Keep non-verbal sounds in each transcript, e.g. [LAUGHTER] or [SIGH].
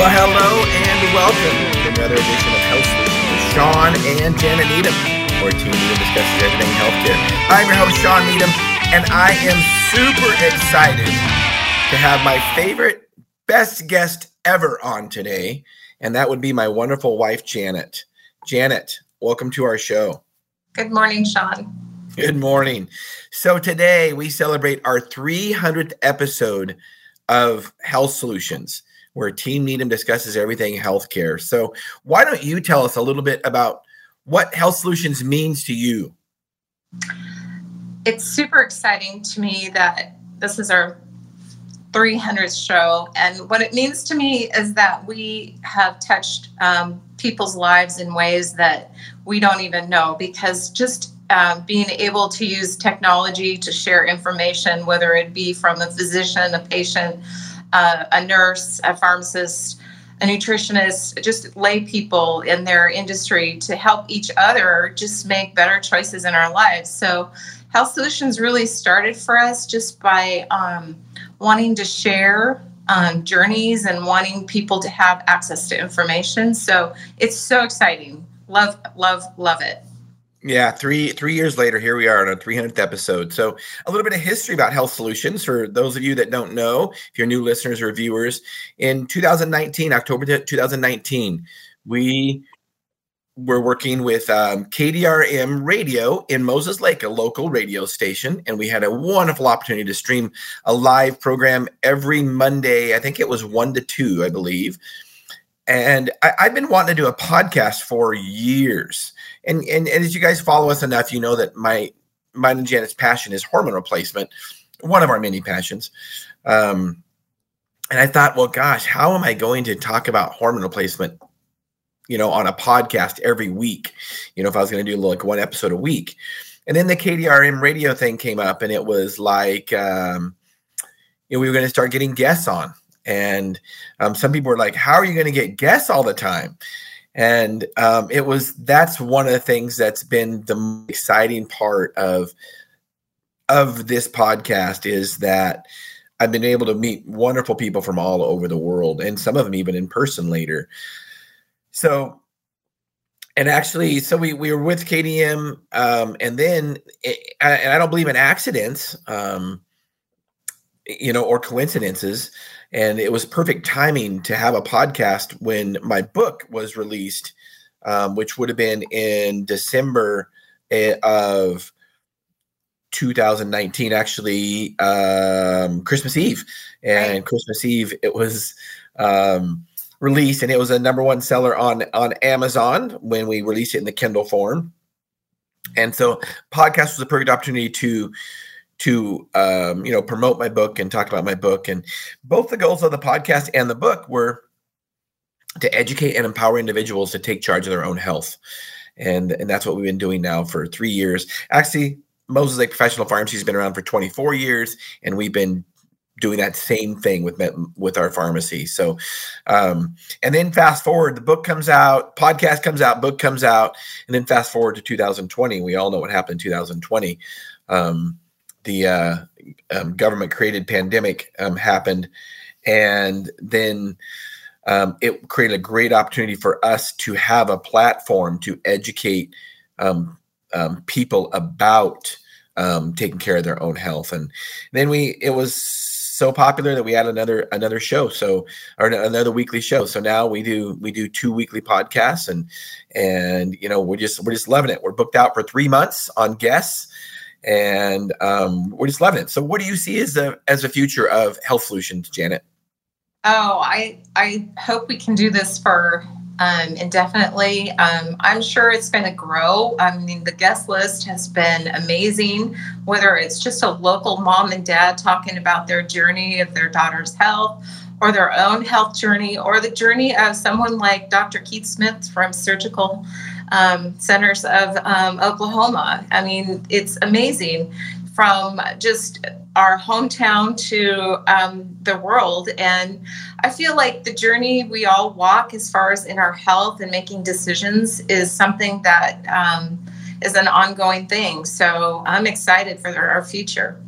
Well, hello and welcome to another edition of Health Solutions with Shawn and Janet Needham, where Team Needham discusses everything healthcare. I'm your host, Shawn Needham, and I am super excited to have my favorite, best guest ever on today, and that would be my wonderful wife, Janet. Janet, welcome to our show. Good morning, Shawn. Good morning. So today we celebrate our 300th episode of Health Solutions, where Team Needham discusses everything healthcare. So why don't you tell us a little bit about what Health Solutions means to you? It's super exciting to me that this is our 300th show. And what it means to me is that we have touched um, people's lives in ways that we don't even know because just um, being able to use technology to share information, whether it be from a physician, a patient, uh, a nurse, a pharmacist, a nutritionist, just lay people in their industry to help each other just make better choices in our lives. So, Health Solutions really started for us just by um, wanting to share um, journeys and wanting people to have access to information. So, it's so exciting. Love, love, love it. Yeah, three three years later, here we are on our 300th episode. So, a little bit of history about Health Solutions for those of you that don't know, if you're new listeners or viewers. In 2019, October 2019, we were working with um, KDRM Radio in Moses Lake, a local radio station, and we had a wonderful opportunity to stream a live program every Monday. I think it was one to two, I believe. And I, I've been wanting to do a podcast for years and, and and as you guys follow us enough, you know that my mine and Janet's passion is hormone replacement, one of our many passions. Um, and I thought, well, gosh, how am I going to talk about hormone replacement, you know, on a podcast every week? You know, if I was going to do like one episode a week. And then the KDRM radio thing came up, and it was like, um, you know, we were going to start getting guests on. And um, some people were like, how are you going to get guests all the time? and um, it was that's one of the things that's been the exciting part of of this podcast is that I've been able to meet wonderful people from all over the world, and some of them even in person later. So, and actually, so we we were with KDM, um, and then it, and I don't believe in accidents, um, you know, or coincidences and it was perfect timing to have a podcast when my book was released, um, which would have been in December eh, of 2019, actually um, Christmas Eve, and right. Christmas Eve it was um, released, and it was a number one seller on on Amazon when we released it in the Kindle form. And so, podcast was a perfect opportunity to to um, you know promote my book and talk about my book. And both the goals of the podcast and the book were to educate and empower individuals to take charge of their own health. And and that's what we've been doing now for three years. Actually moses lake professional pharmacy has been around for 24 years and we've been doing that same thing with with our pharmacy. So um, and then fast forward the book comes out podcast comes out book comes out and then fast forward to 2020 we all know what happened in 2020 um, the uh, um, government created pandemic um, happened, and then um, it created a great opportunity for us to have a platform to educate um, um, people about um, taking care of their own health. And then we it was so popular that we had another another show. So or another weekly show. So now we do we do two weekly podcasts and and you know we're just we're just loving it. We're booked out for three months on guests and um, we're just loving it. So, what do you see as a as a future of Health Solutions, Janet? Oh, I I hope we can do this for um, indefinitely. Um, I'm sure it's going to grow. I mean, the guest list has been amazing. Whether it's just a local mom and dad talking about their journey of their daughter's health, or their own health journey, or the journey of someone like Dr. Keith Smith from Surgical um, centers of um, Oklahoma. I mean, it's amazing from just our hometown to um, the world. And I feel like the journey we all walk as far as in our health and making decisions is something that um, is an ongoing thing. So I'm excited for our future.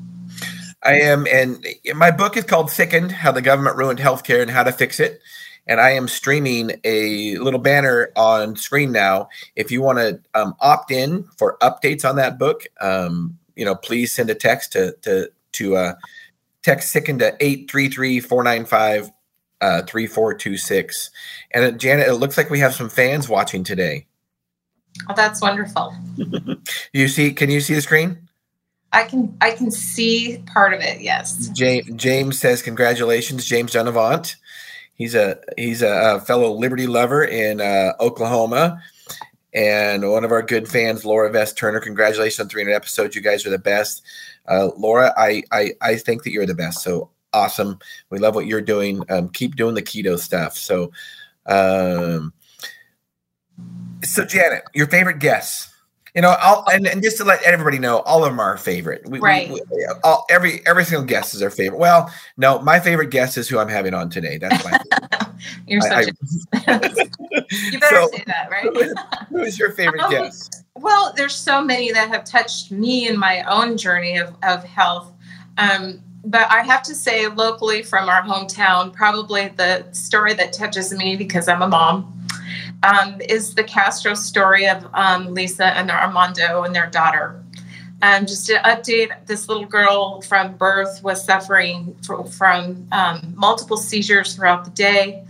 I am, and my book is called Sickened How the Government Ruined Healthcare and How to Fix It and I am streaming a little banner on screen now. If you want to um, opt in for updates on that book, um, you know, please send a text to to to uh, text Sicken to 833-495 uh, 3426. And uh, Janet, it looks like we have some fans watching today. Oh, that's wonderful. [LAUGHS] you see, can you see the screen? I can I can see part of it. Yes. James, James says congratulations, James Dunavant. He's a he's a, a fellow Liberty lover in uh, Oklahoma, and one of our good fans, Laura Vest Turner. Congratulations on 300 episodes. You guys are the best. Uh, Laura, I, I I think that you're the best. So awesome. We love what you're doing. Um, keep doing the keto stuff. So, um, so Janet, your favorite guests. You know, I'll, and, and just to let everybody know, all of them are our favorite. We, right. We, we, all, every every single guest is our favorite. Well, no, my favorite guest is who I'm having on today. That's my. [LAUGHS] You're such I, a. [LAUGHS] you better so, say that, right? who is your favorite um, guest? Well, there's so many that have touched me in my own journey of of health. Um, but I have to say, locally from our hometown, probably the story that touches me because I'm a mom um, is the Castro story of um, Lisa and Armando and their daughter. Um, just to update, this little girl from birth was suffering from, from um, multiple seizures throughout the day.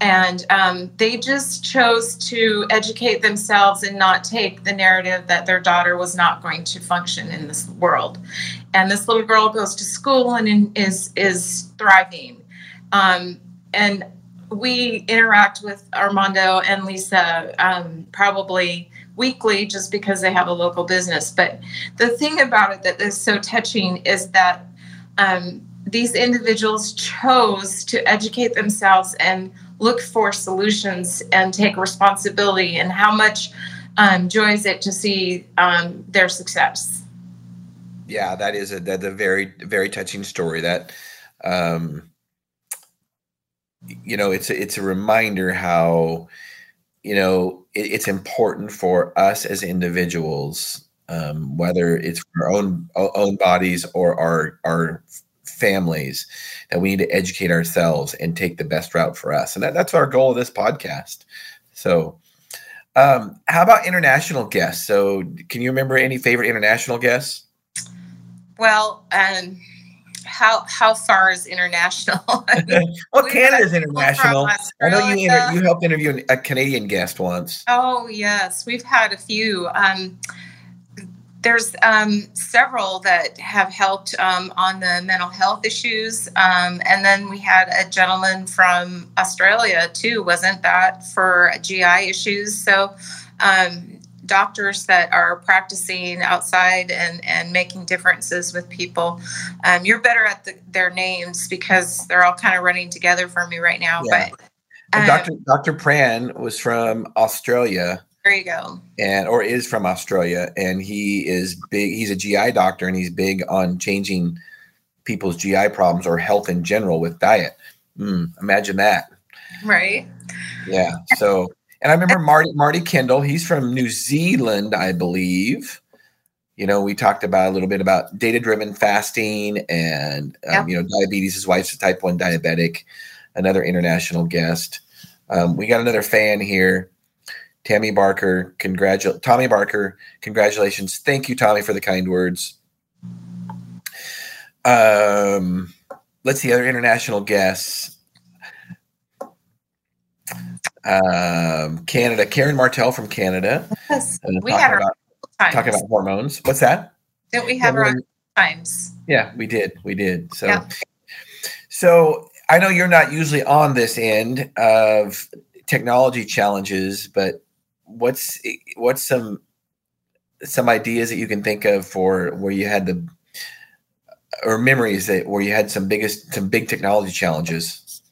And um, they just chose to educate themselves and not take the narrative that their daughter was not going to function in this world. And this little girl goes to school and is is thriving. Um, and we interact with Armando and Lisa um, probably weekly just because they have a local business. But the thing about it that is so touching is that um, these individuals chose to educate themselves and look for solutions and take responsibility. And how much um, joy is it to see um, their success? Yeah, that is a that's a very very touching story. That um, you know it's a, it's a reminder how you know it, it's important for us as individuals um, whether it's for our own own bodies or our our families that we need to educate ourselves and take the best route for us. And that, that's our goal of this podcast. So um, how about international guests? So can you remember any favorite international guests? Well um how how far is international? I [LAUGHS] mean, [LAUGHS] well, Canada is international. I know you inter- you helped interview a Canadian guest once. Oh yes, we've had a few. Um, there's um, several that have helped um, on the mental health issues, um, and then we had a gentleman from Australia too. Wasn't that for GI issues? So um, doctors that are practicing outside and, and making differences with people. Um, you're better at the, their names because they're all kind of running together for me right now. Yeah. But um, Dr. Dr. Pran was from Australia. There you go. And or is from Australia, and he is big. He's a GI doctor, and he's big on changing people's GI problems or health in general with diet. Mm, imagine that. Right. Yeah. So and I remember Marty Marty Kendall. He's from New Zealand, I believe. You know, we talked about a little bit about data driven fasting and um, yep. you know diabetes. His wife's a type one diabetic. Another international guest. Um, we got another fan here. Tammy Barker, congratulate Tommy Barker, congratulations. Thank you, Tommy, for the kind words. Um, let's see other international guests um, Canada. Karen Martel from Canada. Yes, we had about, talking about hormones. What's that? Didn't we have her on times? Yeah, we did. We did. So, yeah. so I know you're not usually on this end of technology challenges, but what's what's some some ideas that you can think of for where you had the or memories that where you had some biggest some big technology challenges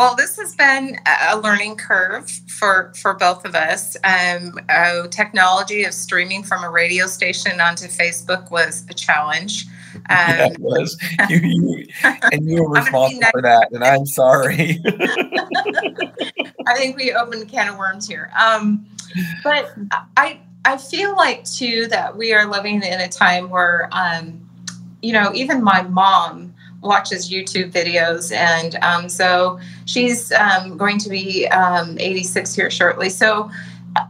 well, this has been a learning curve for for both of us. Um, uh, technology of streaming from a radio station onto Facebook was a challenge. Um, [LAUGHS] yeah, it was. You, you, and you were [LAUGHS] responsible for that, and I'm sorry. [LAUGHS] I think we opened a can of worms here. Um, but I I feel like too that we are living in a time where, um, you know, even my mom watches YouTube videos. And um, so she's um, going to be um, 86 here shortly. So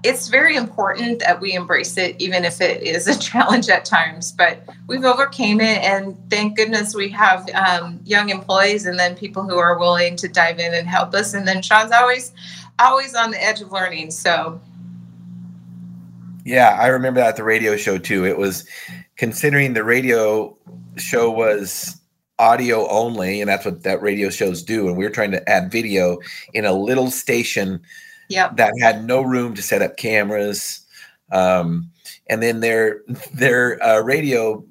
it's very important that we embrace it, even if it is a [LAUGHS] challenge at times. But we've overcame it, and thank goodness we have um, young employees and then people who are willing to dive in and help us. And then Shawn's always, always on the edge of learning. So. Yeah, I remember that at the radio show too. It was considering the radio show was audio only, and that's what that radio shows do. And we were trying to add video in a little station yep. that had no room to set up cameras. Um, and then their their uh, radio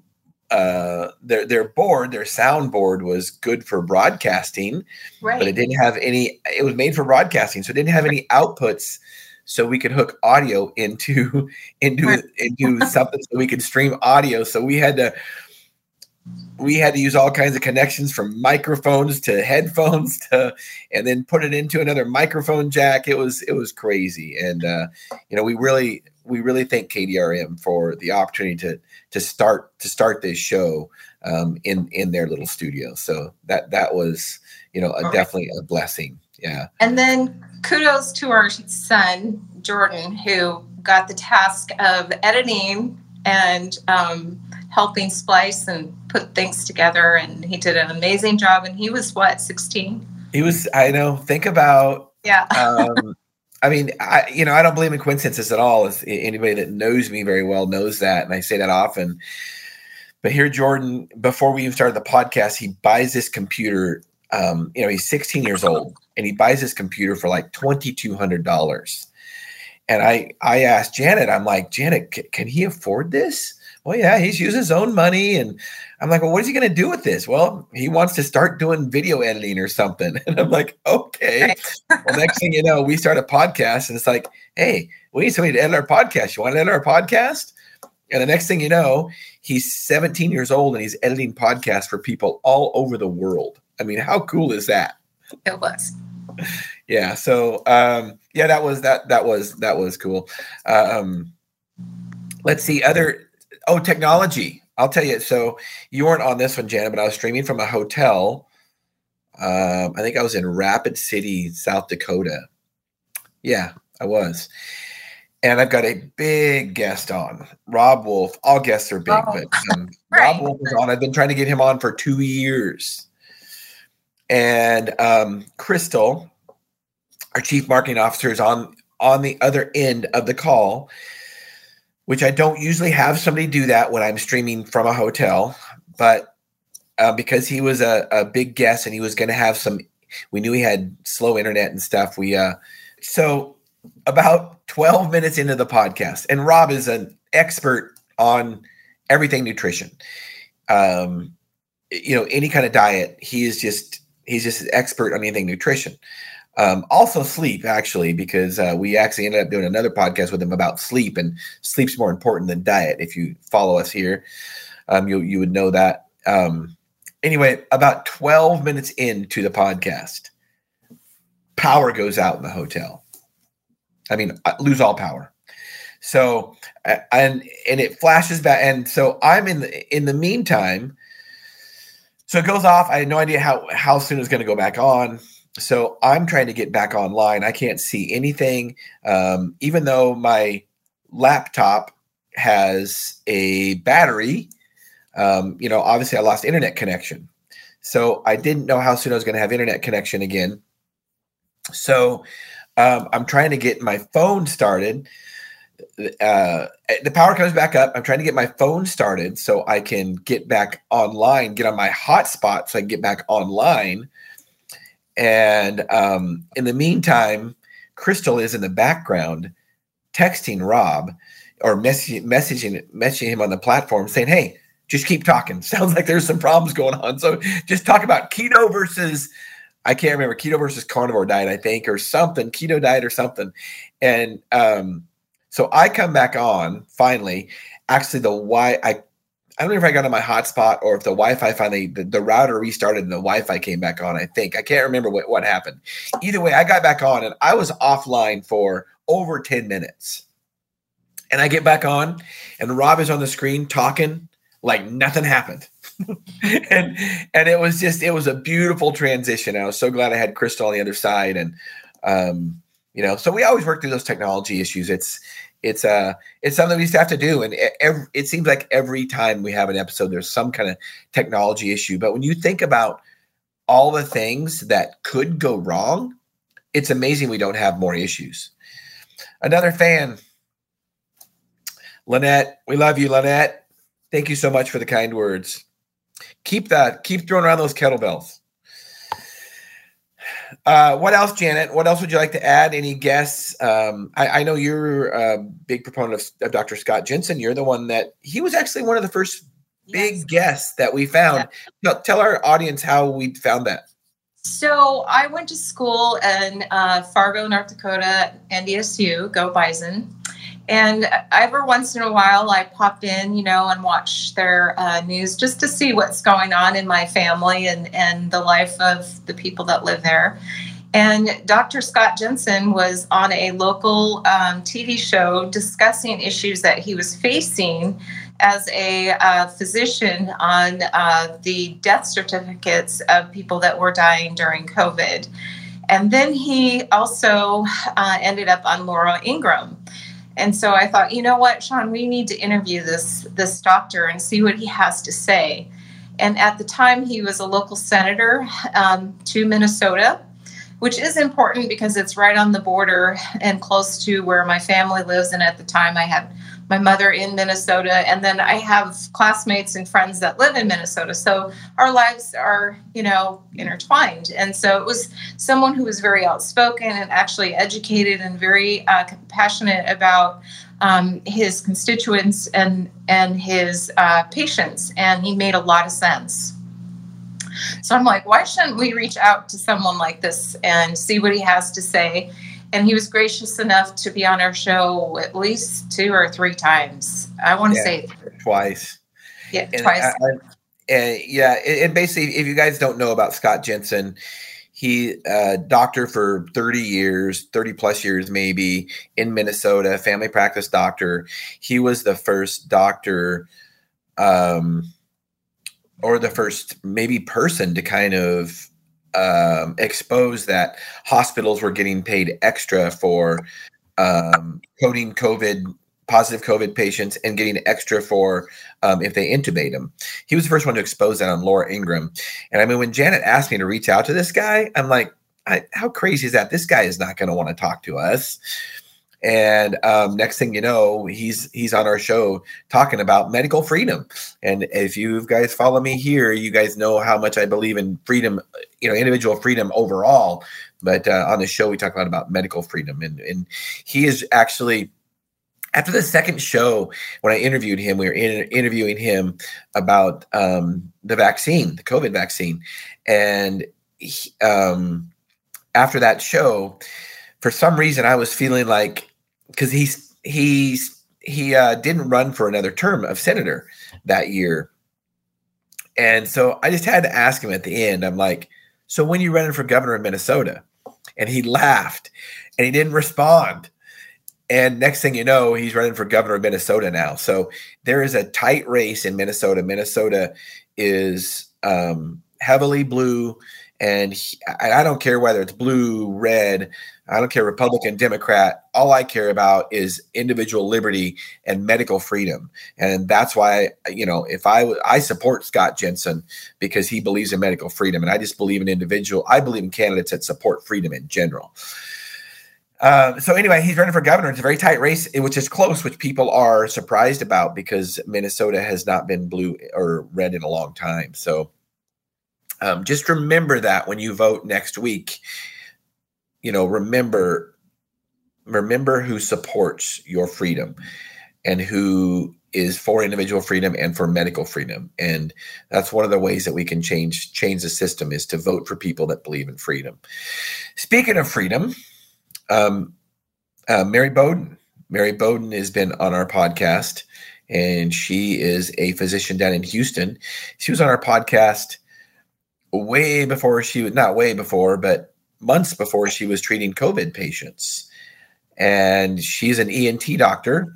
uh, their their board, their sound board was good for broadcasting, right. but it didn't have any. It was made for broadcasting, so it didn't have any outputs, so we could hook audio into [LAUGHS] into into something so we could stream audio. So we had to we had to use all kinds of connections from microphones to headphones to and then put it into another microphone jack. It was it was crazy. And uh you know we really we really thank kdrm for the opportunity to to start to start this show um in in their little studio. So that that was you know a, definitely a blessing. Yeah. And then kudos to our son, Jordan, who got the task of editing and um, helping splice and put things together. And he did an amazing job. And he was what, 16? he was i know think about Yeah. [LAUGHS] um, I mean, I you know I don't believe in coincidences at all. As anybody that knows me very well knows that, and I say that often. But here, Jordan, before we even started the podcast, he buys this computer. Um, you know, he's 16 years old, and he buys this computer for like twenty two hundred dollars. And I I asked Janet, I'm like, Janet, c- can he afford this? Well, yeah, he's using his own money, and I'm like, well, what is he going to do with this? Well, he wants to start doing video editing or something. [LAUGHS] And I'm like, okay. Well, next thing you know, we start a podcast, and it's like, hey, we need somebody to edit our podcast. You want to edit our podcast? And the next thing you know, he's 17 years old and he's editing podcasts for people all over the world. I mean, how cool is that? It was. Yeah. So, um, yeah, that was that that was that was cool. Um, let's see other. Oh, technology. I'll tell you. So you weren't on this one, Janet, but I was streaming from a hotel. Um, I think I was in Rapid City, South Dakota. Yeah, I was. And I've got a big guest on, Robb Wolf. All guests are big, Oh, but [LAUGHS] um, right. Robb Wolf is on. I've been trying to get him on for two years. And um, Crystal, our chief marketing officer, is on on the other end of the call, which I don't usually have somebody do that when I'm streaming from a hotel, but uh, because he was a, a big guest and he was going to have some, we knew he had slow internet and stuff. We uh, so about 12 minutes into the podcast, and Rob is an expert on everything nutrition. Um, you know, any kind of diet, he is just he's just an expert on anything nutrition. Um, also sleep, actually, because uh, we actually ended up doing another podcast with him about sleep, and sleep's more important than diet. If you follow us here, um, you you would know that. Um, anyway, about 12 minutes into the podcast, power goes out in the hotel. I mean, I lose all power. So, and and it flashes back, and so I'm in the in the meantime. So it goes off. I had no idea how how soon it's going to go back on. So I'm trying to get back online. I can't see anything, um, even though my laptop has a battery. Um, you know, obviously I lost internet connection, so I didn't know how soon I was going to have internet connection again. So um, I'm trying to get my phone started. Uh, the power comes back up. I'm trying to get my phone started so I can get back online, get on my hotspot so I can get back online. And um, in the meantime, Crystal is in the background texting Rob or messaging messaging messaging him on the platform saying, "Hey, just keep talking. [LAUGHS] Sounds like there's some problems going on. So just talk about keto versus I can't remember keto versus carnivore diet, I think, or something, keto diet or something. And um, so I come back on finally. Actually, the why I I don't know if I got on my hotspot or if the Wi-Fi finally the, the router restarted and the Wi-Fi came back on. I think I can't remember what, what happened. Either way, I got back on and I was offline for over 10 minutes. And I get back on and Rob is on the screen talking like nothing happened. [LAUGHS] and and it was just it was a beautiful transition. I was so glad I had Crystal on the other side, and um, you know, so we always work through those technology issues. It's it's uh it's something we just have to do, and every, it seems like every time we have an episode, there's some kind of technology issue. But when you think about all the things that could go wrong, it's amazing we don't have more issues. Another fan, Lynette. We love you, Lynette. Thank you so much for the kind words. Keep that. Keep throwing around those kettlebells. Uh, what else, Janet? What else would you like to add? Any guests? Um, I, I, know you're a big proponent of, of, Dr. Scott Jensen. You're the one that he was actually one of the first big yes. guests that we found. Yeah. Tell, tell our audience how we found that. So I went to school in uh, Fargo, North Dakota, NDSU, Go Bison. And every once in a while, I pop in, you know, and watch their uh, news just to see what's going on in my family and, and the life of the people that live there. And Dr. Scott Jensen was on a local um, TV show discussing issues that he was facing as a uh, physician on uh, the death certificates of people that were dying during COVID. And then he also uh, ended up on Laura Ingraham. And so I thought, you know what, Shawn, we need to interview this this doctor and see what he has to say. And at the time, he was a local senator um, to Minnesota, which is important because it's right on the border and close to where my family lives. And at the time, I had my mother in Minnesota, and then I have classmates and friends that live in Minnesota. So our lives are, you know, intertwined. And so it was someone who was very outspoken and actually educated and very uh, passionate about um, his constituents and and his uh, patients, and he made a lot of sense. So I'm like, why shouldn't we reach out to someone like this and see what he has to say? And he was gracious enough to be on our show at least two or three times. I want to yeah, say twice. Yeah, and twice. I, I, yeah, and basically, if you guys don't know about Scott Jensen, he uh, doctor for 30 years 30 plus years maybe in minnesota family practice doctor he was the first doctor um, or the first maybe person to kind of um, exposed that hospitals were getting paid extra for um, coding COVID positive COVID patients and getting extra for um, if they intubate them. He was the first one to expose that on Laura Ingraham. And I mean, when Janet asked me to reach out to this guy, I'm like, how crazy is that? This guy is not going to want to talk to us. And um, next thing you know, he's he's on our show talking about medical freedom. And if you guys follow me here, you guys know how much I believe in freedom, you know, individual freedom overall. But uh, on the show, we talk a lot about medical freedom, and and he is actually after the second show when i interviewed him we were in, interviewing him about um, the vaccine the covid vaccine and he, um, after that show for some reason i was feeling like because he's he's he uh, didn't run for another term of senator that year, and so I just had to ask him at the end. I'm like, "So when you running for governor of Minnesota?" And he laughed, and he didn't respond. And next thing you know, he's running for governor of Minnesota now. So there is a tight race in Minnesota. Minnesota is um, heavily blue, and he, I, don't care whether it's blue, red, I don't care Republican, Democrat. All I care about is individual liberty and medical freedom, and that's why you know if I I support Scott Jensen because he believes in medical freedom, and I just believe in individual. I believe in candidates that support freedom in general. Uh, so anyway, he's running for governor. It's a very tight race, which is close, which people are surprised about because Minnesota has not been blue or red in a long time. So um, just remember that when you vote next week you know remember remember who supports your freedom and who is for individual freedom and for medical freedom. And that's one of the ways that we can change change the system is to vote for people that believe in freedom. Speaking of freedom um, uh, mary bowden mary bowden has been on our podcast and she is a physician down in houston. She was on our podcast way before she was not way before but months before she was treating COVID patients. And she's an ENT doctor.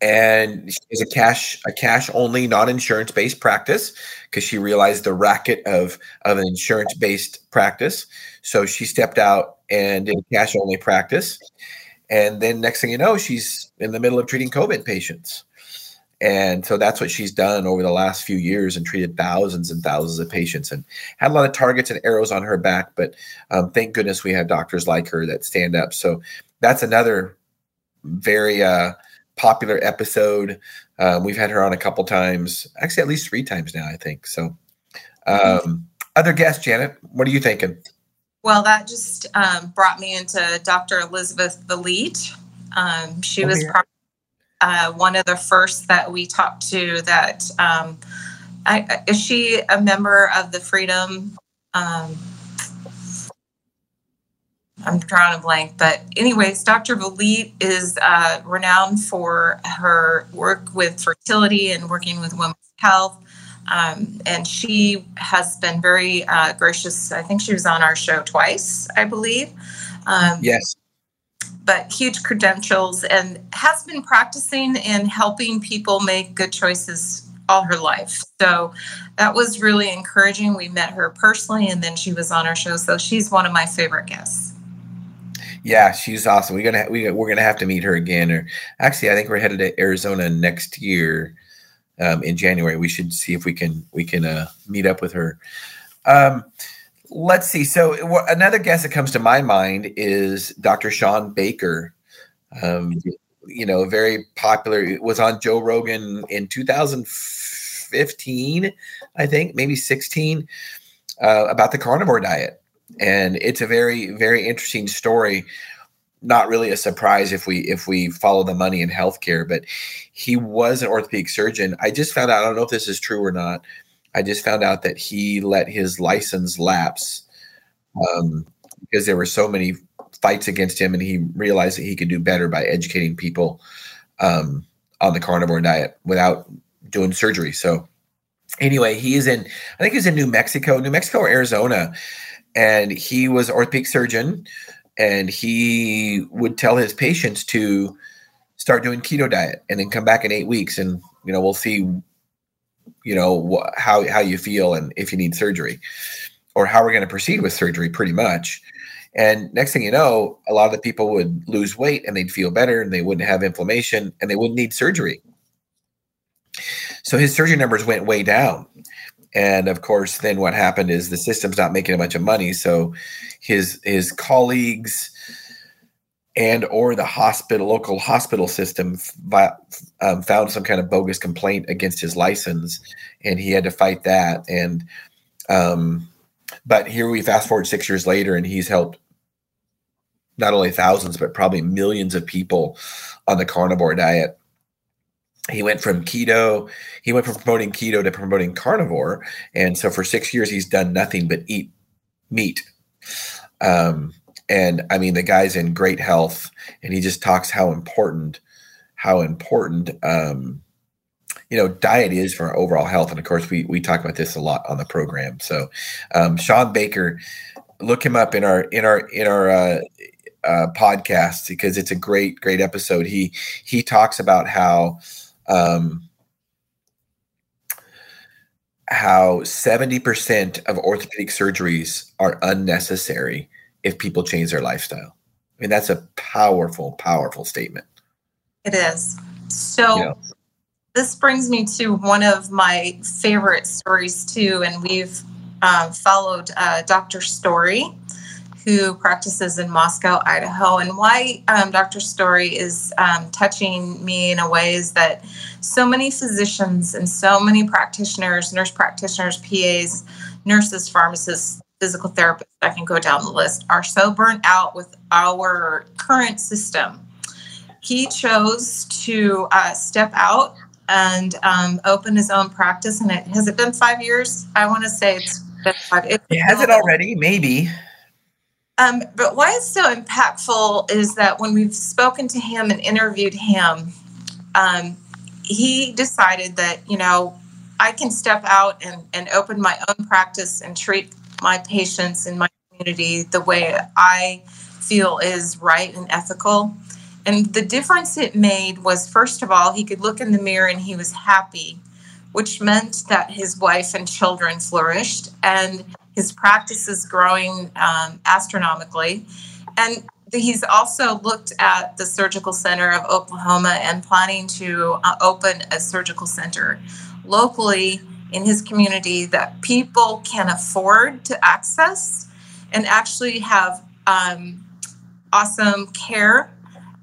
and she is a cash a cash only non-insurance based practice because she realized the racket of of an insurance based practice so she stepped out and did a cash only practice and then next thing you know she's in the middle of treating covid patients and so that's what she's done over the last few years and treated thousands and thousands of patients and had a lot of targets and arrows on her back but um, thank goodness we have doctors like her that stand up so that's another very uh, popular episode. Um, we've had her on a couple times, actually at least three times now, I think. So, um, other guests, Janet, what are you thinking? Well, that just um, brought me into Dr. Elizabeth Vliet. Um, she oh, was yeah. Uh, one of the first that we talked to. That um, I, is she a member of the Freedom? Um, I'm drawing a blank, but anyways, Dr. Vliet is uh, renowned for her work with fertility and working with women's health. Um, and she has been very uh, gracious. I think she was on our show twice, I believe. Um, yes. But huge credentials and has been practicing and helping people make good choices all her life. So that was really encouraging. We met her personally and then she was on our show. So she's one of my favorite guests. Yeah, she's awesome. We're gonna we we're gonna have to meet her again. Or actually, I think we're headed to Arizona next year um, in January. We should see if we can we can uh, meet up with her. Um, let's see. So another guest that comes to my mind is Dr. Shawn Baker. Um, you know, very popular. It Was on Joe Rogan in 2015, I think, maybe 16, uh, about the carnivore diet and it's a very very interesting story not really a surprise if we if we follow the money in healthcare but he was an orthopedic surgeon i just found out i don't know if this is true or not i just found out that he let his license lapse um, because there were so many fights against him and he realized that he could do better by educating people um, on the carnivore diet without doing surgery. So anyway he is in i think he's in new mexico new mexico or arizona and he was orthopedic surgeon and he would tell his patients to start doing keto diet and then come back in eight weeks and you know we'll see you know wh- how how you feel and if you need surgery or how we're going to proceed with surgery pretty much. And next thing you know a lot of the people would lose weight and they'd feel better and they wouldn't have inflammation and they wouldn't need surgery. So his surgery numbers went way down. And of course then what happened is the system's not making a bunch of money. So his his colleagues and or the hospital local hospital system um, found some kind of bogus complaint against his license and he had to fight that and um, but here we fast forward six years later and he's helped not only thousands but probably millions of people on the carnivore diet. He went from keto he went from promoting keto to promoting carnivore and so for six years he's done nothing but eat meat. Um, and i mean the guy's in great health and he just talks how important how important um, you know diet is for our overall health. And of course we we talk about this a lot on the program. So um, shawn baker look him up in our in our in our uh, uh, podcast because it's a great great episode. He he talks about how um, how 70% of orthopedic surgeries are unnecessary if people change their lifestyle. I mean, that's a powerful, powerful statement. It is. So, this brings me to one of my favorite stories, too. And we've uh, followed uh, Dr. Story who practices in Moscow, Idaho. And why um, Dr. Story is um, touching me in a way is that so many physicians and so many practitioners, nurse practitioners, PAs, nurses, pharmacists, physical therapists, I can go down the list, are so burnt out with our current system. He chose to uh, step out and um, open his own practice. And it has it been five years? I want to say it's been five. It, has it already? Maybe. Um, but why it's so impactful is that when we've spoken to him and interviewed him, um, he decided that, you know, I can step out and, and open my own practice and treat my patients in my community the way I feel is right and ethical. And the difference it made was first of all, he could look in the mirror and he was happy, which meant that his wife and children flourished and his practice is growing um, astronomically. And he's also looked at the surgical center of Oklahoma and planning to uh, open a surgical center locally in his community that people can afford to access and actually have um, awesome care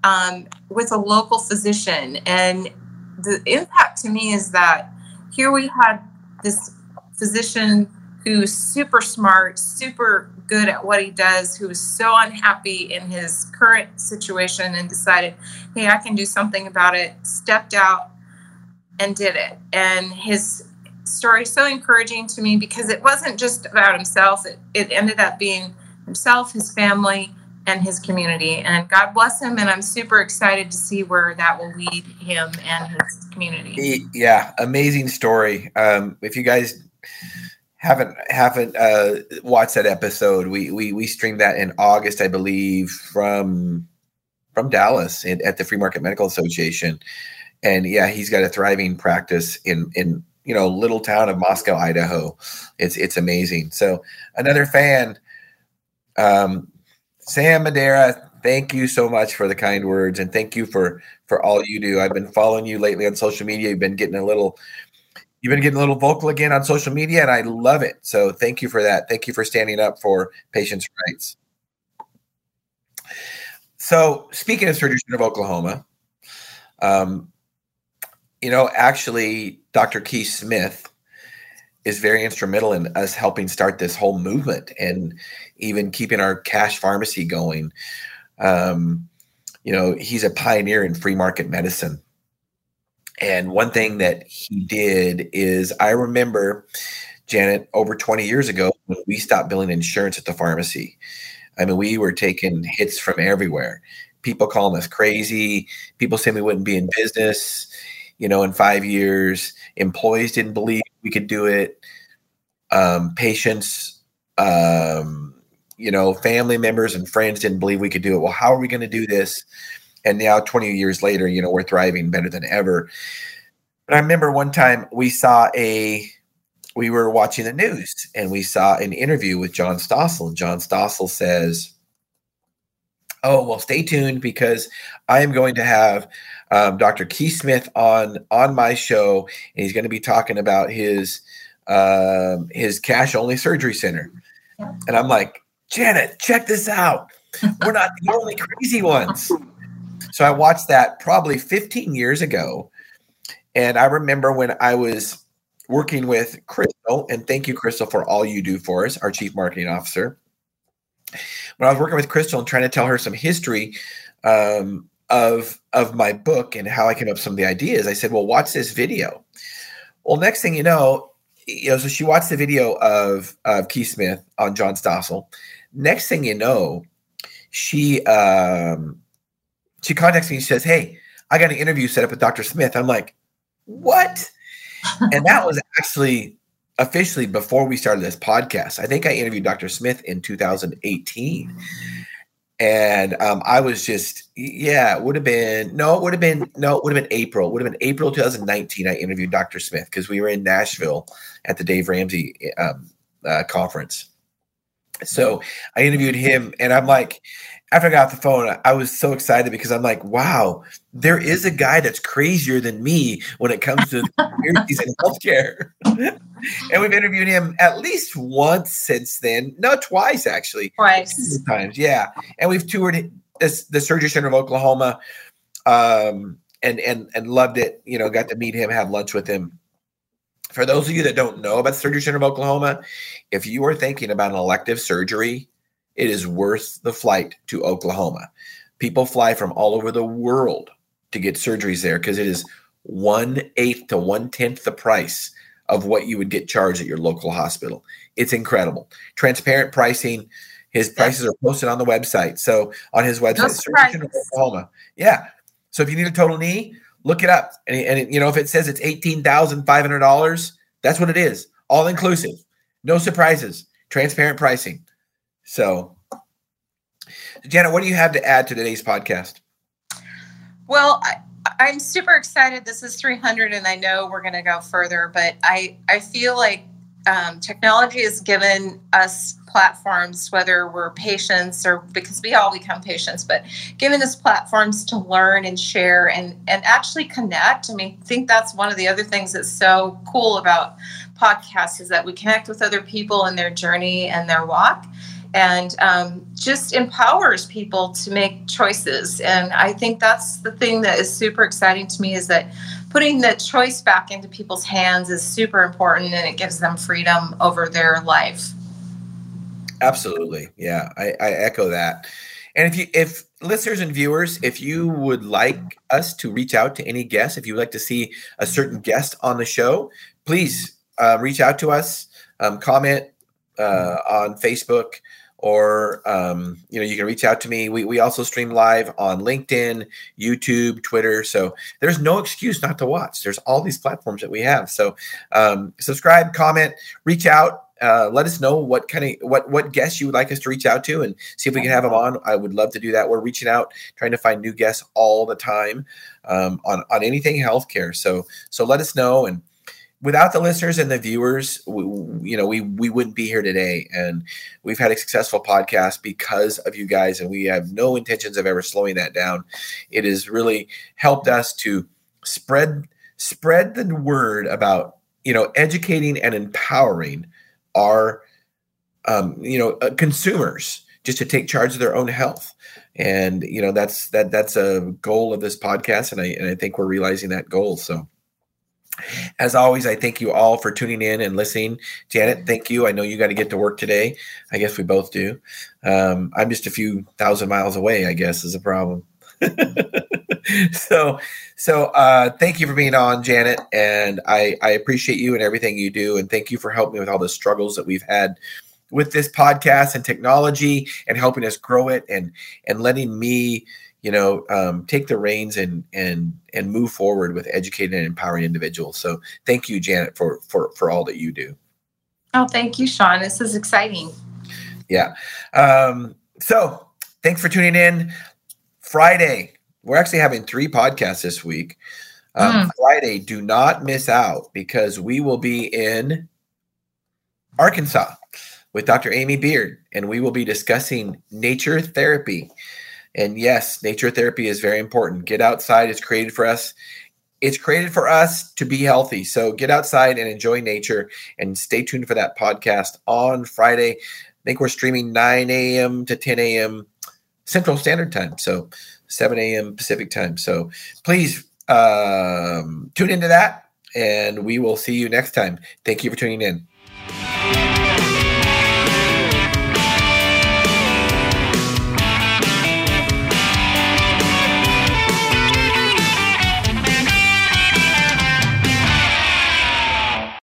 um, with a local physician. And the impact to me is that here we had this physician who's super smart, super good at what he does, who was so unhappy in his current situation and decided, hey, I can do something about it, stepped out and did it. And his story so encouraging to me because it wasn't just about himself, it, it ended up being himself, his family, and his community. And God bless him. And I'm super excited to see where that will lead him and his community. Yeah, amazing story. Um, if you guys haven't haven't uh, watched that episode. We we we streamed that in August, I believe, from from Dallas at the Free Market Medical Association. And yeah, he's got a thriving practice in in you know little town of Moscow, Idaho. It's it's amazing. So another fan, um, Sam Madera. Thank you so much for the kind words, and thank you for for all you do. I've been following you lately on social media. You've been getting a little you've been getting a little vocal again on social media, and I love it. So thank you for that. Thank you for standing up for patients' rights. So speaking of Surgery of Oklahoma, um, you know, actually, Dr. Keith Smith is very instrumental in us helping start this whole movement and even keeping our cash pharmacy going. Um, you know, he's a pioneer in free market medicine. And one thing that he did is I remember, Janet, over 20 years ago, when we stopped billing insurance at the pharmacy. I mean, we were taking hits from everywhere. People calling us crazy. People saying we wouldn't be in business, you know, in five years. Employees didn't believe we could do it. Um, patients, um, you know, family members and friends didn't believe we could do it. Well, how are we going to do this? and now 20 years later you know we're thriving better than ever but i remember one time we saw a we were watching the news and we saw an interview with john stossel and john stossel says oh well stay tuned because i am going to have um, dr keith smith on on my show and he's going to be talking about his um, his cash only surgery center and i'm like janet check this out we're not the only crazy ones so I watched that probably 15 years ago. And I remember when I was working with Crystal, and thank you, Crystal, for all you do for us, our chief marketing officer. When I was working with Crystal and trying to tell her some history um, of of my book and how I came up with some of the ideas, I said, "Well, watch this video." Well, next thing you know, you know, so she watched the video of of Keith Smith on John Stossel. Next thing you know, she um, she contacts me and says, Hey, I got an interview set up with Dr. Smith. I'm like, What? [LAUGHS] and that was actually officially before we started this podcast. I think I interviewed Dr. Smith in 2018. And um, I was just, yeah, it would have been, no, it would have been, no, it would have been April. It would have been April 2019. I interviewed Dr. Smith because we were in Nashville at the Dave Ramsey um, uh, conference. So I interviewed him, and I'm like, after I got off the phone, I was so excited because I'm like, wow, there is a guy that's crazier than me when it comes to communities in healthcare. [LAUGHS] and we've interviewed him at least once since then. No, twice actually. Twice. Times, yeah. And we've toured this, the Surgery Center of Oklahoma um, and, and, and loved it. You know, got to meet him, have lunch with him. For those of you that don't know about Surgery Center of Oklahoma, if you are thinking about an elective surgery, it is worth the flight to Oklahoma. People fly from all over the world to get surgeries there because it is one eighth to one tenth the price of what you would get charged at your local hospital. It's incredible. Transparent pricing. His prices are posted on the website. So on his website, no Oklahoma. Yeah. So if you need a total knee, look it up. And, and you know, if it says it's eighteen thousand five hundred dollars, that's what it is. All inclusive. No surprises. Transparent pricing. So, Janet, what do you have to add to today's podcast? Well, I, I'm super excited. This is 300, and I know we're going to go further, but I, I feel like um, technology has given us platforms, whether we're patients or because we all become patients, but giving us platforms to learn and share and, and actually connect. I mean, I think that's one of the other things that's so cool about podcasts is that we connect with other people in their journey and their walk and um, just empowers people to make choices. And I think that's the thing that is super exciting to me is that putting the choice back into people's hands is super important and it gives them freedom over their life. Absolutely. Yeah, I, I echo that. And if you, if listeners and viewers, if you would like us to reach out to any guests, if you would like to see a certain guest on the show, please uh, reach out to us, um, comment uh, on Facebook, or um, you know you can reach out to me we, we also stream live on linkedin youtube twitter so there's no excuse not to watch there's all these platforms that we have so um, subscribe comment reach out uh, let us know what kind of what what guests you would like us to reach out to and see if we can have them on. I would love to do that. We're reaching out trying to find new guests all the time um, on on anything healthcare. So so let us know. And without the listeners and the viewers, we, you know, we we wouldn't be here today. And we've had a successful podcast because of you guys, and we have no intentions of ever slowing that down. It has really helped us to spread spread the word about you know educating and empowering our um, you know uh, consumers just to take charge of their own health and you know that's that that's a goal of this podcast and i and i think we're realizing that goal so as always, I thank you all for tuning in and listening. Janet, thank you. I know you got to get to work today. I guess we both do. Um, I'm just a few thousand miles away, I guess, is a problem. [LAUGHS] so, so uh, thank you for being on, Janet, and I, I appreciate you and everything you do, and thank you for helping me with all the struggles that we've had with this podcast and technology, and helping us grow it, and and letting me you know um, take the reins and and and move forward with educating and empowering individuals. So thank you janet for for for all that you do. Oh thank you Shawn. This is exciting. Yeah. Um, so thanks for tuning in friday we're actually having three podcasts this week um, mm. friday do not miss out because we will be in arkansas with dr amy beard and we will be discussing nature therapy and yes, nature therapy is very important. Get outside it's created for us. It's created for us to be healthy. So get outside and enjoy nature and stay tuned for that podcast on Friday. I think we're streaming 9 a.m. to 10 a.m. Central Standard Time. So 7 a.m. Pacific Time. So please um, tune into that and we will see you next time. Thank you for tuning in.